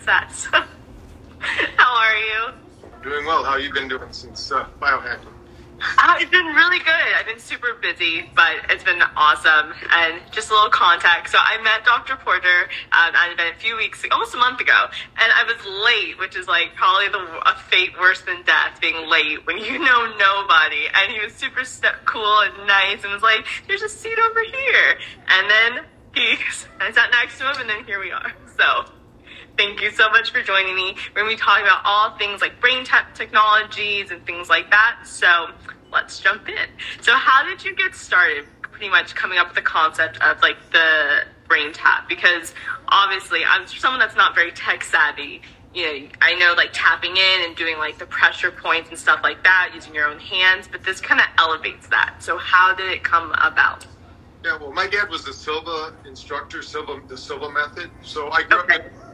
success. How are you? Doing well. How you been doing since uh, biohacking? Uh, it's been really good. I've been super busy, but it's been awesome. And just a little contact. So I met Dr. Porter. Um, I'd been a few weeks, almost a month ago, and I was late, which is like probably the a fate worse than death, being late when you know nobody. And he was super st- cool and nice, and was like, "There's a seat over here." And then he, I sat next to him, and then here we are. So Thank you so much for joining me. We're going to be talking about all things like brain tap technologies and things like that. So let's jump in. So, how did you get started? Pretty much coming up with the concept of like the brain tap because obviously I'm someone that's not very tech savvy. You know, I know like tapping in and doing like the pressure points and stuff like that using your own hands, but this kind of elevates that. So, how did it come about? Yeah, well, my dad was a Silva instructor, Silva the Silva method. So I grew okay. up.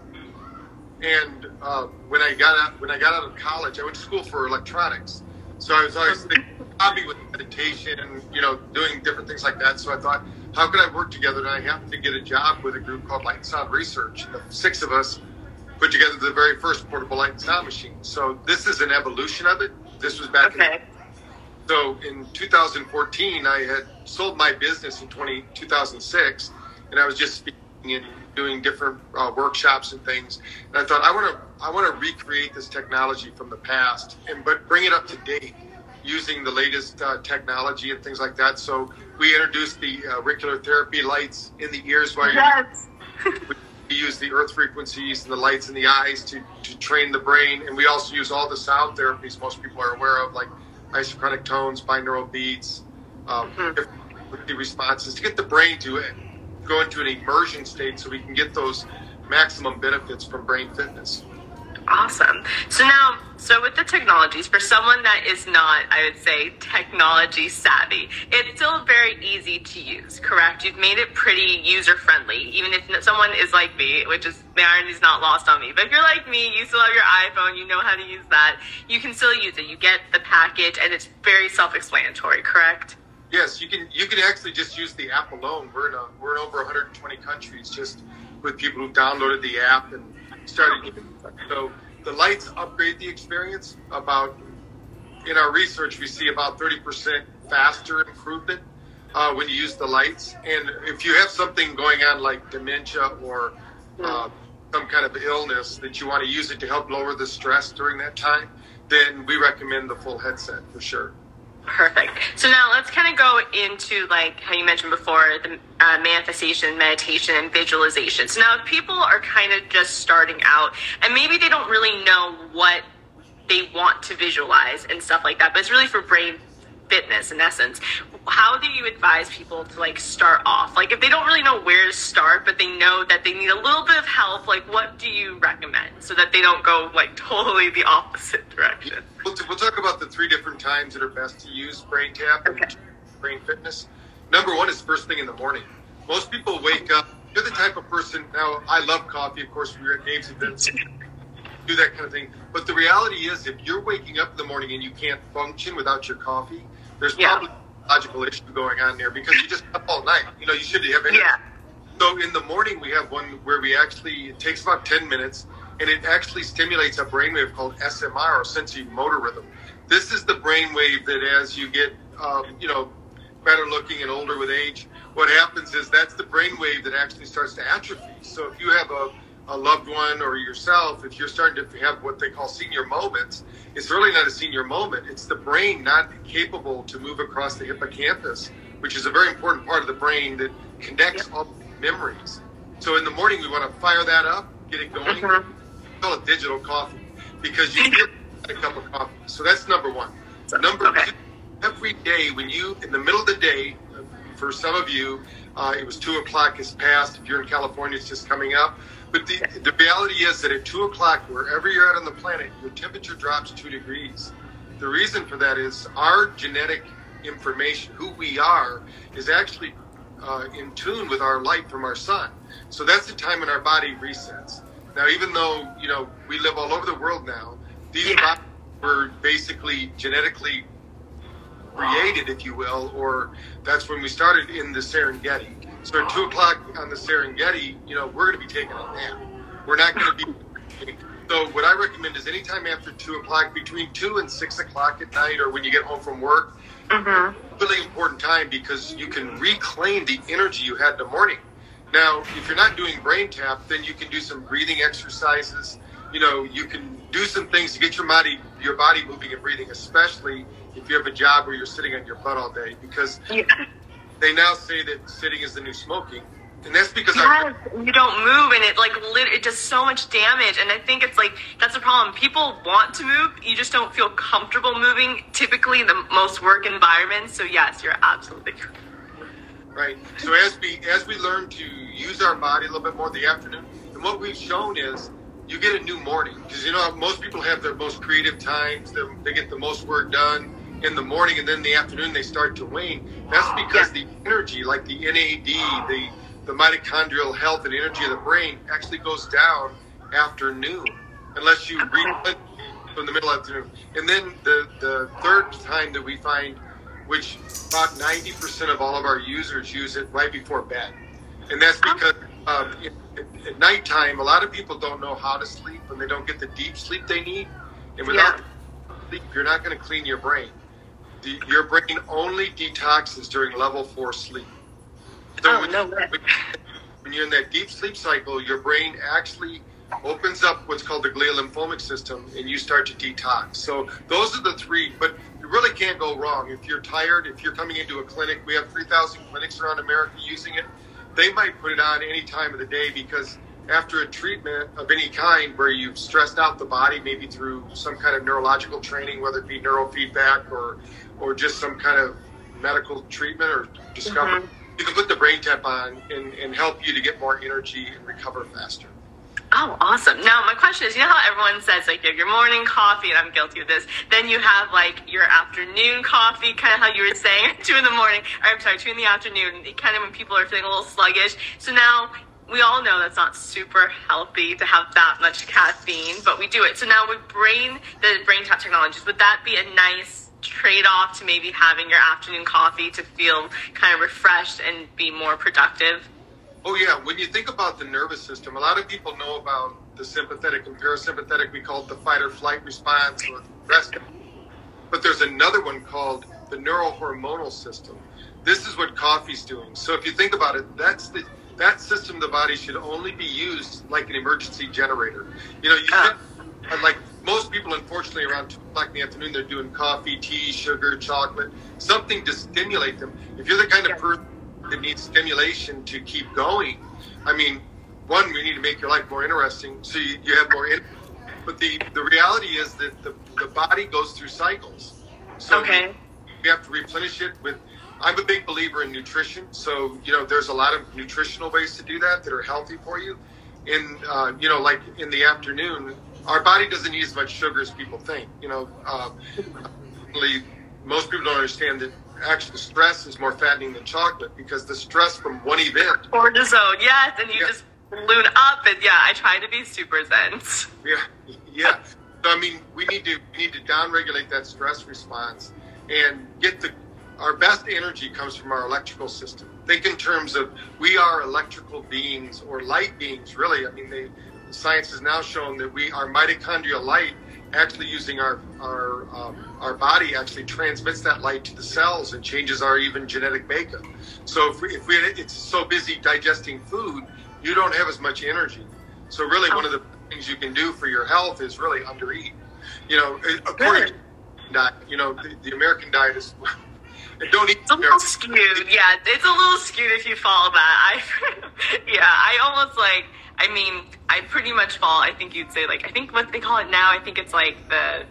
And uh, when I got out, when I got out of college, I went to school for electronics. So I was always thinking, hobby with meditation and you know doing different things like that. So I thought, how could I work together? And I happened to get a job with a group called Light and Sound Research. And the six of us put together the very first portable light and sound machine. So this is an evolution of it. This was back okay. in. So in 2014, I had sold my business in 20, 2006, and I was just speaking in doing different uh, workshops and things. And I thought I want to I want to recreate this technology from the past and but bring it up to date using the latest uh, technology and things like that. So we introduced the uh, auricular therapy lights in the ears while yes. we use the earth frequencies and the lights in the eyes to, to train the brain. And we also use all the sound therapies most people are aware of, like isochronic tones, binaural beats, um, mm-hmm. responses to get the brain to it go into an immersion state so we can get those maximum benefits from brain fitness. Awesome. So now, so with the technologies, for someone that is not, I would say, technology savvy, it's still very easy to use, correct? You've made it pretty user friendly, even if someone is like me, which is, the irony is not lost on me. But if you're like me, you still have your iPhone, you know how to use that, you can still use it. You get the package, and it's very self explanatory, correct? Yes, you can. You can actually just use the app alone. We're in a, we're in over 120 countries just with people who've downloaded the app and started using it. So the lights upgrade the experience. About in our research, we see about 30% faster improvement uh, when you use the lights. And if you have something going on like dementia or uh, some kind of illness that you want to use it to help lower the stress during that time, then we recommend the full headset for sure. Perfect. So now let's kind of go into like how you mentioned before the uh, manifestation, meditation, and visualization. So now if people are kind of just starting out and maybe they don't really know what they want to visualize and stuff like that, but it's really for brain fitness in essence how do you advise people to like start off? Like if they don't really know where to start but they know that they need a little bit of help like what do you recommend so that they don't go like totally the opposite direction? We'll, we'll talk about the three different times that are best to use brain tap okay. and brain fitness. Number one is first thing in the morning. Most people wake up you're the type of person now i love coffee of course we're at dave's events do that kind of thing. But the reality is if you're waking up in the morning and you can't function without your coffee there's yeah. probably a logical issue going on there because you just up all night. You know, you should have energy. Yeah. So in the morning we have one where we actually it takes about ten minutes and it actually stimulates a brainwave called SMR or sensory motor rhythm. This is the brainwave that as you get um, you know better looking and older with age, what happens is that's the brainwave that actually starts to atrophy. So if you have a a loved one or yourself, if you're starting to have what they call senior moments, it's really not a senior moment. It's the brain not capable to move across the hippocampus, which is a very important part of the brain that connects all memories. So in the morning, we want to fire that up, get it going. Mm-hmm. Call it digital coffee because you get a cup of coffee. So that's number one. Number okay. two, every day when you, in the middle of the day, for some of you, uh, it was two o'clock has passed. If you're in California, it's just coming up. But the, the reality is that at two o'clock, wherever you're at on the planet, your temperature drops two degrees. The reason for that is our genetic information, who we are, is actually uh, in tune with our light from our sun. So that's the time when our body resets. Now, even though you know we live all over the world now, these yeah. bodies were basically genetically created, if you will, or that's when we started in the Serengeti. So at two o'clock on the Serengeti, you know, we're going to be taking a nap. We're not going to be So what I recommend is anytime after two o'clock, between two and six o'clock at night, or when you get home from work, Mm-hmm. really important time because you can reclaim the energy you had in the morning. Now, if you're not doing brain tap, then you can do some breathing exercises. You know, you can do some things to get your body your body moving and breathing, especially if you have a job where you're sitting on your butt all day, because Yeah. They now say that sitting is the new smoking, and that's because Yes, you don't move, and it like lit- it does so much damage. And I think it's like that's the problem. People want to move, you just don't feel comfortable moving. Typically, in the most work environments. So yes, you're absolutely correct. Right. So as we as we learn to use our body a little bit more in the afternoon, and what we've shown is you get a new morning because you know most people have their most creative times, they they get the most work done in the morning, and then in the afternoon they start to wane. That's because the energy, like the NAD, the the mitochondrial health and energy of the brain, actually goes down after noon, unless you replenish from the middle of the afternoon. And then the the third time that we find which about 90% of all of our users use it right before bed. And that's because um, at, at nighttime, a lot of people don't know how to sleep and they don't get the deep sleep they need. And without sleep, you're not going to clean your brain. Your brain only detoxes during level four sleep. Oh, when, no way. when you're in that deep sleep cycle, your brain actually opens up what's called the glial lymphatic system and you start to detox. So those are the three, but you really can't go wrong. If you're tired, if you're coming into a clinic, we have 3,000 clinics around America using it. They might put it on any time of the day because after a treatment of any kind where you've stressed out the body, maybe through some kind of neurological training, whether it be neurofeedback or, or just some kind of medical treatment or discovery, Mhm. you can put the brain tap on and, and help you to get more energy and recover faster. Oh, awesome. Now, my question is you know how everyone says, like, you have your morning coffee, and I'm guilty of this. Then you have, like, your afternoon coffee, kind of how you were saying, two in the morning, or I'm sorry, two in the afternoon, kind of when people are feeling a little sluggish. So now we all know that's not super healthy to have that much caffeine, but we do it. So now with brain, the brain tap technologies, would that be a nice trade off to maybe having your afternoon coffee to feel kind of refreshed and be more productive? Oh yeah, when you think about the nervous system, a lot of people know about the sympathetic and parasympathetic. We call it the fight or flight response or rest. But there's another one called the neurohormonal system. This is what coffee's doing. So if you think about it, that's the that system of the body should only be used like an emergency generator. You know, you uh. should, like most people, unfortunately, around two o'clock in the afternoon, they're doing coffee, tea, sugar, chocolate, something to stimulate them. If you're the kind of person that needs stimulation to keep going, I mean, one, we need to make your life more interesting so you, you have more. In- but the the reality is that the the body goes through cycles. So Okay. we have to replenish it with i'm a big believer in nutrition so you know there's a lot of nutritional ways to do that that are healthy for you and uh, you know like in the afternoon our body doesn't need as much sugar as people think you know uh, most people don't understand that actually stress is more fattening than chocolate because the stress from one event cortisol, yes, and you Yeah. just balloon up, and yeah, I try to be super zen. Yeah, yeah. So I mean, we need to we need to downregulate that stress response and get the our best energy comes from our electrical system. Think in terms of we are electrical beings or light beings. Really, I mean, they science has now shown that we our mitochondrial light actually using our our um, our body actually transmits that light to the cells and changes our even genetic makeup. So if we, if we it's so busy digesting food, you don't have as much energy. So really, one of the things you can do for your health is really undereat. You know, according Good. to diet, you know, the, the American diet is. and don't eat It's a little skewed, yeah. It's a little skewed if you follow that. I, yeah, I almost like. I mean, I pretty much fall. I think you'd say like. I think what they call it now. I think it's like the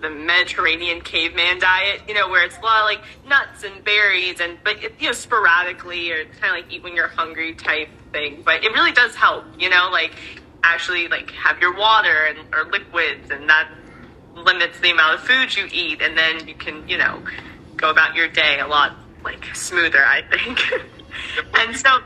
the Mediterranean caveman diet. You know, where it's a lot of like nuts and berries and but you know sporadically or kind of like eat when you're hungry type thing. But it really does help. You know, like actually like have your water and or liquids and that limits the amount of food you eat and then you can you know go about your day a lot like smoother i think and so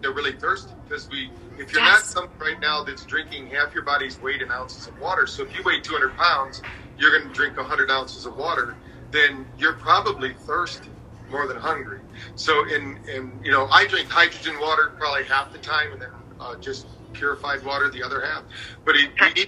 They're really thirsty because we. If you're Yes. not someone right now that's drinking half your body's weight in ounces of water, so if you weigh 200 pounds, you're going to drink 100 ounces of water, then you're probably thirsty more than hungry. So, in in you know, I drink hydrogen water probably half the time, and then uh, just purified water the other half. But it, we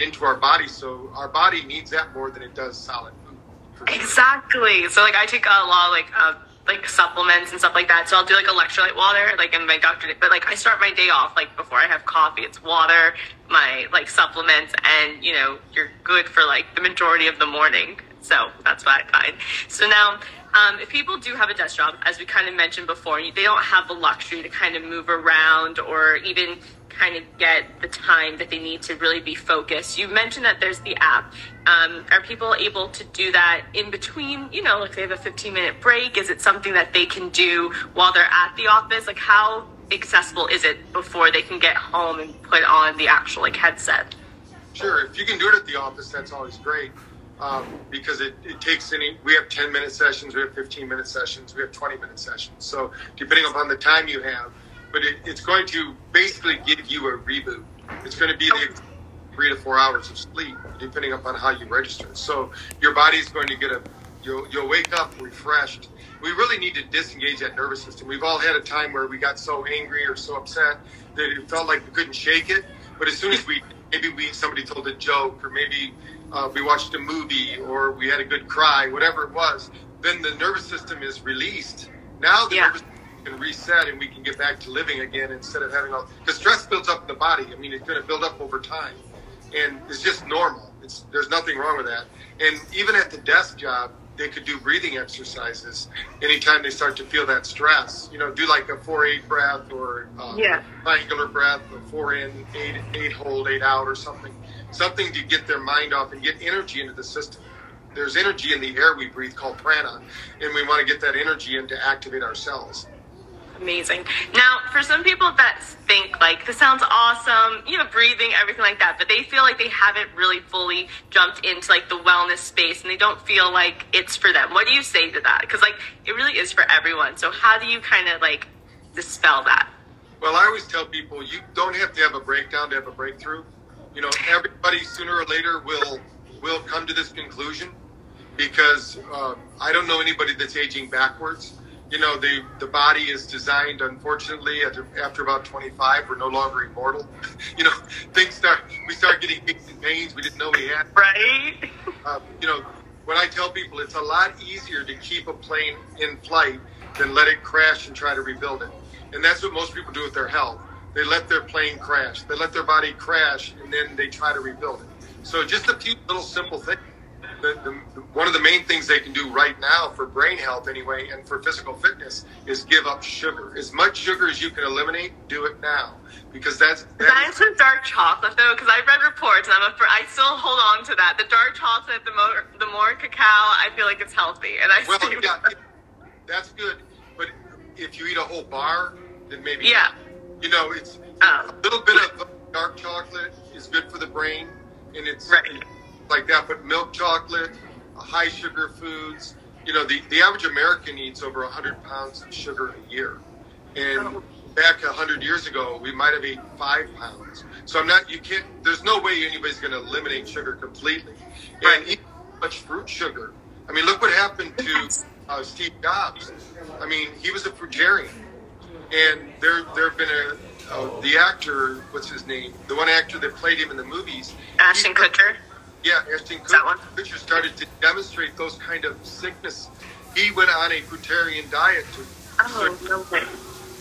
into our body. So our body needs that more than it does solid food. Exactly. So like I take a lot of like uh, like supplements and stuff like that. So I'll do like electrolyte water, like in my doctor. But like I start my day off like before I have coffee, it's water, my like supplements, and you know you're good for like the majority of the morning. So that's what I find. So now. Um, if people do have a desk job, as we kind of mentioned before, they don't have the luxury to kind of move around or even kind of get the time that they need to really be focused. You mentioned that there's the app. Um, are people able to do that in between? You know, like they have a 15 minute break. Is it something that they can do while they're at the office? Like, how accessible is it before they can get home and put on the actual like headset? Sure, if you can do it at the office, that's always great. Um, because it, it takes any, we have 10 minute sessions, we have 15 minute sessions, we have 20 minute sessions. So, depending upon the time you have, but it, it's going to basically give you a reboot. It's going to be the three to four hours of sleep, depending upon how you register. So, your body's going to get a, you'll, you'll wake up refreshed. We really need to disengage that nervous system. We've all had a time where we got so angry or so upset that it felt like we couldn't shake it. But as soon as we, maybe we, somebody told a joke or maybe uh, we watched a movie or we had a good cry, whatever it was, then the nervous system is released. Now the Yeah. nervous system can reset and we can get back to living again instead of having all because stress builds up in the body. I mean, it's going to build up over time, and it's just normal. It's there's nothing wrong with that. And even at the desk job, they could do breathing exercises anytime they start to feel that stress. You know, do like a four eight breath or uh, Yeah. triangular breath, a four in, eight eight hold, eight out, or something. Something to get their mind off and get energy into the system. There's energy in the air we breathe called prana, and we want to get that energy in to activate our cells. Amazing. Now, for some people that think like this sounds awesome, you know, breathing, everything like that, but they feel like they haven't really fully jumped into like the wellness space and they don't feel like it's for them. What do you say to that? Because like it really is for everyone. So how do you kind of like dispel that? Well, I always tell people you don't have to have a breakdown to have a breakthrough. You know, everybody sooner or later will will come to this conclusion because uh, I don't know anybody that's aging backwards. You know, the the body is designed, unfortunately, after, after about 25, we're no longer immortal. you know, things start we start getting aches and pains we didn't know we had. Right? Uh, you know, when I tell people it's a lot easier to keep a plane in flight than let it crash and try to rebuild it. And that's what most people do with their health. They let their plane crash. They let their body crash and then they try to rebuild it. So just a few little simple things. The, the, one of the main things they can do right now for brain health anyway and for physical fitness is give up sugar. As much sugar as you can eliminate, do it now. Because that's, That that includes dark chocolate though, because I've read reports and I'm a, I still hold on to that. The dark chocolate, the more the more cacao, I feel like it's healthy, and I Well, yeah, with it. that's good. But if you eat a whole bar, then maybe Yeah. You know, it's Oh. a little bit of dark chocolate is good for the brain, and it's Right. Like that. But milk chocolate, uh, high sugar foods. You know, the, the average American eats over 100 pounds of sugar a year, and Oh. back 100 years ago, we might have eaten five pounds. So I'm not. You can't. There's no way anybody's going to eliminate sugar completely, Right. and eat much fruit sugar. I mean, look what happened to uh, Steve Jobs. I mean, he was a fruitarian, and there there have been a uh, the actor, what's his name, the one actor that played him in the movies, Ashton he- Kutcher. Yeah, Ashton? Kutcher started to demonstrate those kind of sickness. He went on a fruitarian diet to Oh, no.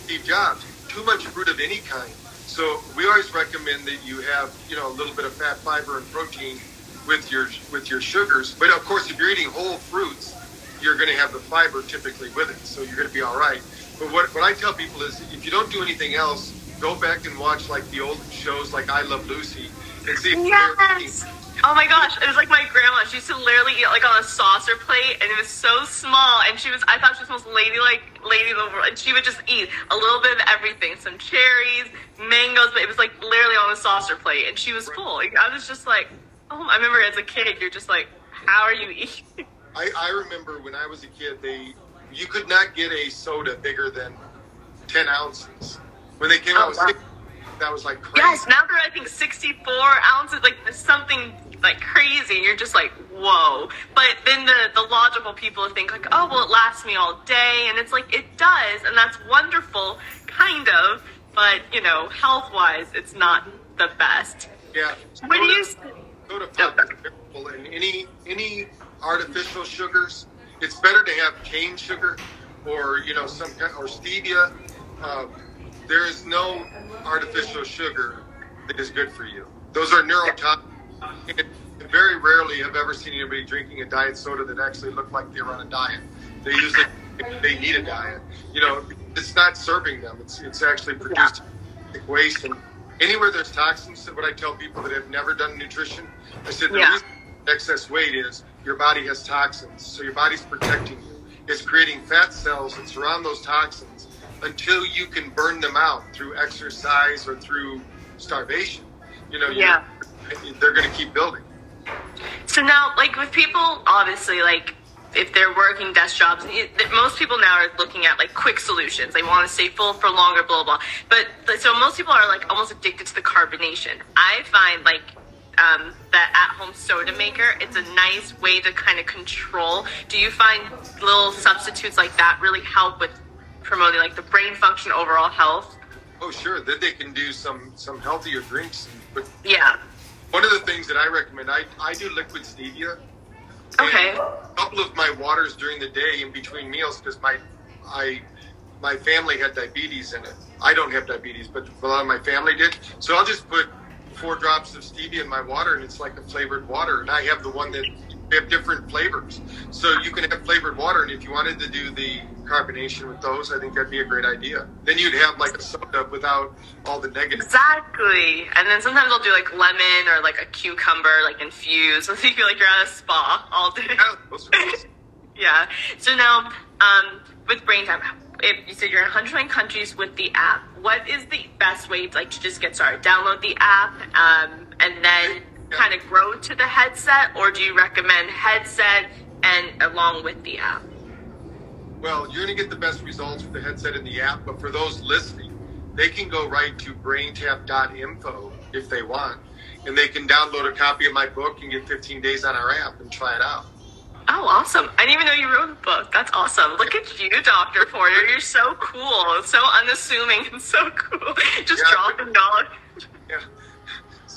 Steve Jobs. Too much fruit of any kind. So we always recommend that you have, you know, a little bit of fat, fiber, and protein with your with your sugars. But of course, if you're eating whole fruits, you're going to have the fiber typically with it, so you're going to be all right. But what what I tell people is, if you don't do anything else, go back and watch like the old shows like I Love Lucy and see if Yes. Oh my gosh, it was like my grandma. She used to literally eat like on a saucer plate, and it was so small. And she was, I thought she was the most ladylike lady in the world. And she would just eat a little bit of everything, some cherries, mangoes, but it was like literally on a saucer plate, and she was full. Like, I was just like, oh, I remember as a kid, you're just like, how are you eating? I, I remember when I was a kid, they you could not get a soda bigger than ten ounces. When they came Oh, out with wow. six, that was like crazy. Yes, now they're I think 64 ounces, like something like crazy. And you're just like, whoa. But then the the logical people think like, oh well, it lasts me all day, and it's like it does, and that's wonderful, kind of. But you know, health wise, it's not the best. Yeah. What do you? soda pop is terrible, and any any artificial sugars. It's better to have cane sugar, or you know some kind or stevia. Uh, there is no artificial sugar that is good for you. Those are neurotoxic. Very rarely have ever seen anybody drinking a diet soda that actually looked like they were on a diet. They usually they need a diet. You know, it's not serving them. It's it's actually producing waste and anywhere there's toxins. What I tell people that have never done nutrition, I said the Yeah. reason excess weight is your body has toxins, so your body's protecting you. It's creating fat cells that surround those toxins until you can burn them out through exercise or through starvation. You know, Yeah. They're going to keep building. So now, like with people, obviously, like if they're working desk jobs, it, most people now are looking at like quick solutions. They want to stay full for longer, blah blah. blah. But so most people are like almost addicted to the carbonation. I find like um, that at-home soda maker, it's a nice way to kind of control. Do you find little substitutes like that really help with promoting like the brain function, overall health? Oh, sure. Then they can do some some healthier drinks. But Yeah. One of the things that I recommend, I, I do liquid stevia. Okay. A couple of my waters during the day in between meals because my I my family had diabetes in it. I don't have diabetes, but a lot of my family did. So I'll just put four drops of stevia in my water, and it's like a flavored water. And I have the one that they have different flavors, so you can have flavored water. And if you wanted to do the combination with those, I think that'd be a great idea. Then you'd have like a soda without all the negatives. Exactly. And then sometimes I'll do like lemon or like a cucumber, like infused. So you feel like you're at a spa all day. Yeah, awesome. Yeah. So now, um, with Brain Tap, if you said you're in 120 countries with the app, what is the best way to like to just get started? Download the app, um, and then kind of grow to the headset, or do you recommend headset and along with the app? Well, you're going to get the best results with the headset and the app, but for those listening, they can go right to braintap.info if they want, and they can download a copy of my book and get 15 days on our app and try it out. Oh, awesome. I didn't even know you wrote a book. That's awesome. Look at you, Dr. Porter. You're so cool. So unassuming and so cool. Just Yeah. dropping knowledge. Yeah.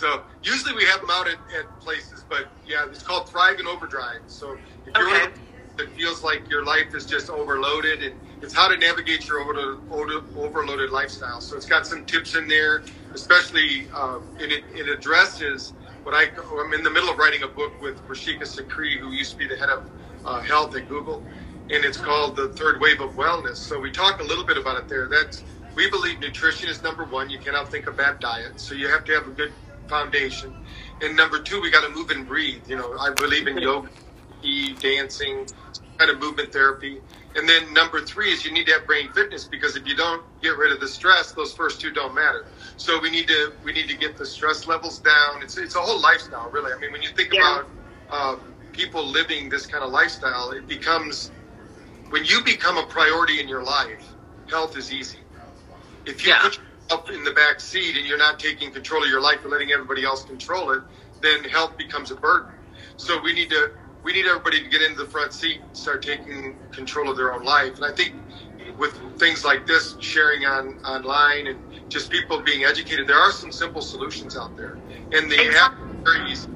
So usually we have them out at, at places, but yeah, it's called Thrive in Overdrive. So if you're Okay. of that feels like your life is just overloaded, and it's how to navigate your over, over, overloaded lifestyle. So it's got some tips in there, especially uh, and it, it addresses what I I'm in the middle of writing a book with Rashika Sakri, who used to be the head of uh, health at Google, and it's called the third wave of wellness. So we talk a little bit about it there. That's we believe nutrition is number one. You cannot think a bad diet, so you have to have a good foundation. And number two, we got to move and breathe. You know, I believe in yoga, dancing, kind of movement therapy. And then number three is you need to have brain fitness because if you don't get rid of the stress, those first two don't matter. So we need to we need to get the stress levels down. It's it's a whole lifestyle, really. I mean, when you think Yeah. about uh, people living this kind of lifestyle, it becomes when you become a priority in your life, health is easy. If you Yeah. put yourself in the back seat and you're not taking control of your life and letting everybody else control it, then health becomes a burden. So we need to we need everybody to get into the front seat and start taking control of their own life. And I think with things like this, sharing on online and just people being educated, there are some simple solutions out there. And the app is very easy.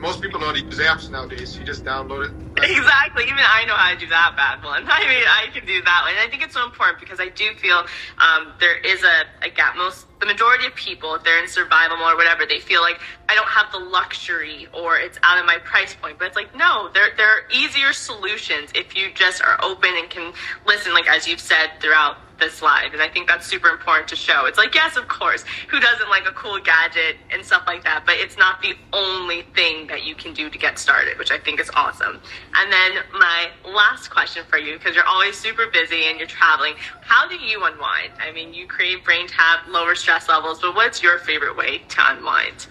Most people know how to use apps nowadays. You just download it. Exactly. Even I know how to do that bad one. I mean, I can do that one. And I think it's so important because I do feel um, there is a, a gap. Most, the majority of people, if they're in survival mode or whatever, they feel like I don't have the luxury or it's out of my price point. But it's like, no, there, there are easier solutions if you just are open and can listen, like as you've said throughout this live. And I think that's super important to show. It's like, yes, of course, who doesn't like a cool gadget and stuff like that? But it's not the only thing that you can do to get started, which I think is awesome. And then my last question for you, because you're always super busy and you're traveling, how do you unwind? I mean, you create brain tap, lower stress levels, but what's your favorite way to unwind?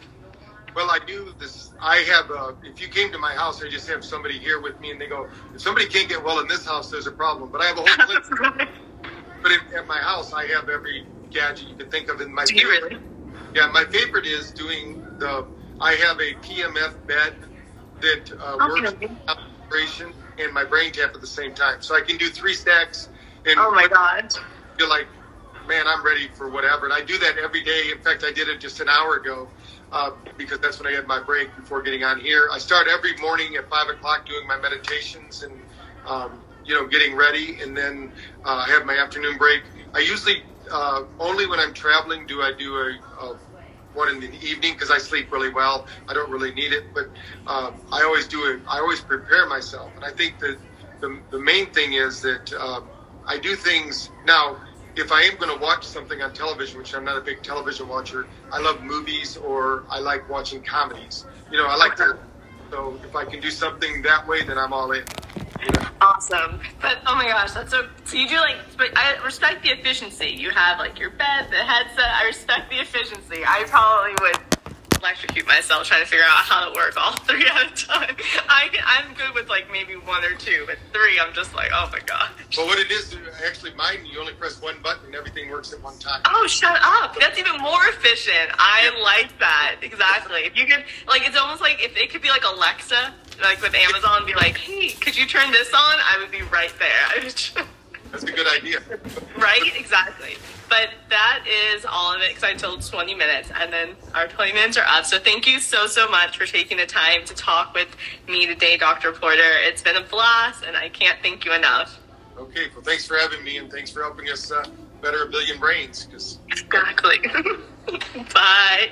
Well, I do this. I have. Uh, if you came to my house, I just have somebody here with me, and they go, "If somebody can't get well in this house, there's a problem." But I have a whole list. but in, at my house, I have every gadget you can think of. In my do you favorite- really? Yeah, my favorite is doing the. I have a PEMF bed that uh, works Okay. Concentration and my brain tap at the same time, so I can do three stacks and Oh my god. feel like man, I'm ready for whatever. And I do that every day. In fact, I did it just an hour ago uh, because that's when I had my break before getting on here. I start every morning at five o'clock doing my meditations and um, you know getting ready, and then uh, I have my afternoon break. I usually uh, only when I'm traveling do I do a, a one in the evening because I sleep really well. I don't really need it, but um, I always do it. I always prepare myself, and I think that the, the main thing is that uh, I do things now. If I am going to watch something on television, which I'm not a big television watcher, I love movies or I like watching comedies. You know, I like to. So if I can do something that way, then I'm all in. Awesome. But oh my gosh, that's so. So you do like. But I respect the efficiency. You have like your bed, the headset. I respect the efficiency. I probably would electrocute myself trying to figure out how to work all three at a time. I can, I'm good with like maybe one or two, but three, I'm just like, oh my god. Well, what it is, actually, mine you only press one button and everything works at one time. Oh, shut up! That's even more efficient. I like that exactly. If you could, like, it's almost like if it could be like Alexa, like with Amazon, be like, hey, could you turn this on? I would be right there. That's a good idea. right? Exactly. But that is all of it because I told 20 minutes and then our 20 minutes are up. So thank you so, so much for taking the time to talk with me today, Dr. Porter. It's been a blast and I can't thank you enough. Okay. Well, thanks for having me and thanks for helping us uh, better a billion brains. Cause... Exactly. Bye.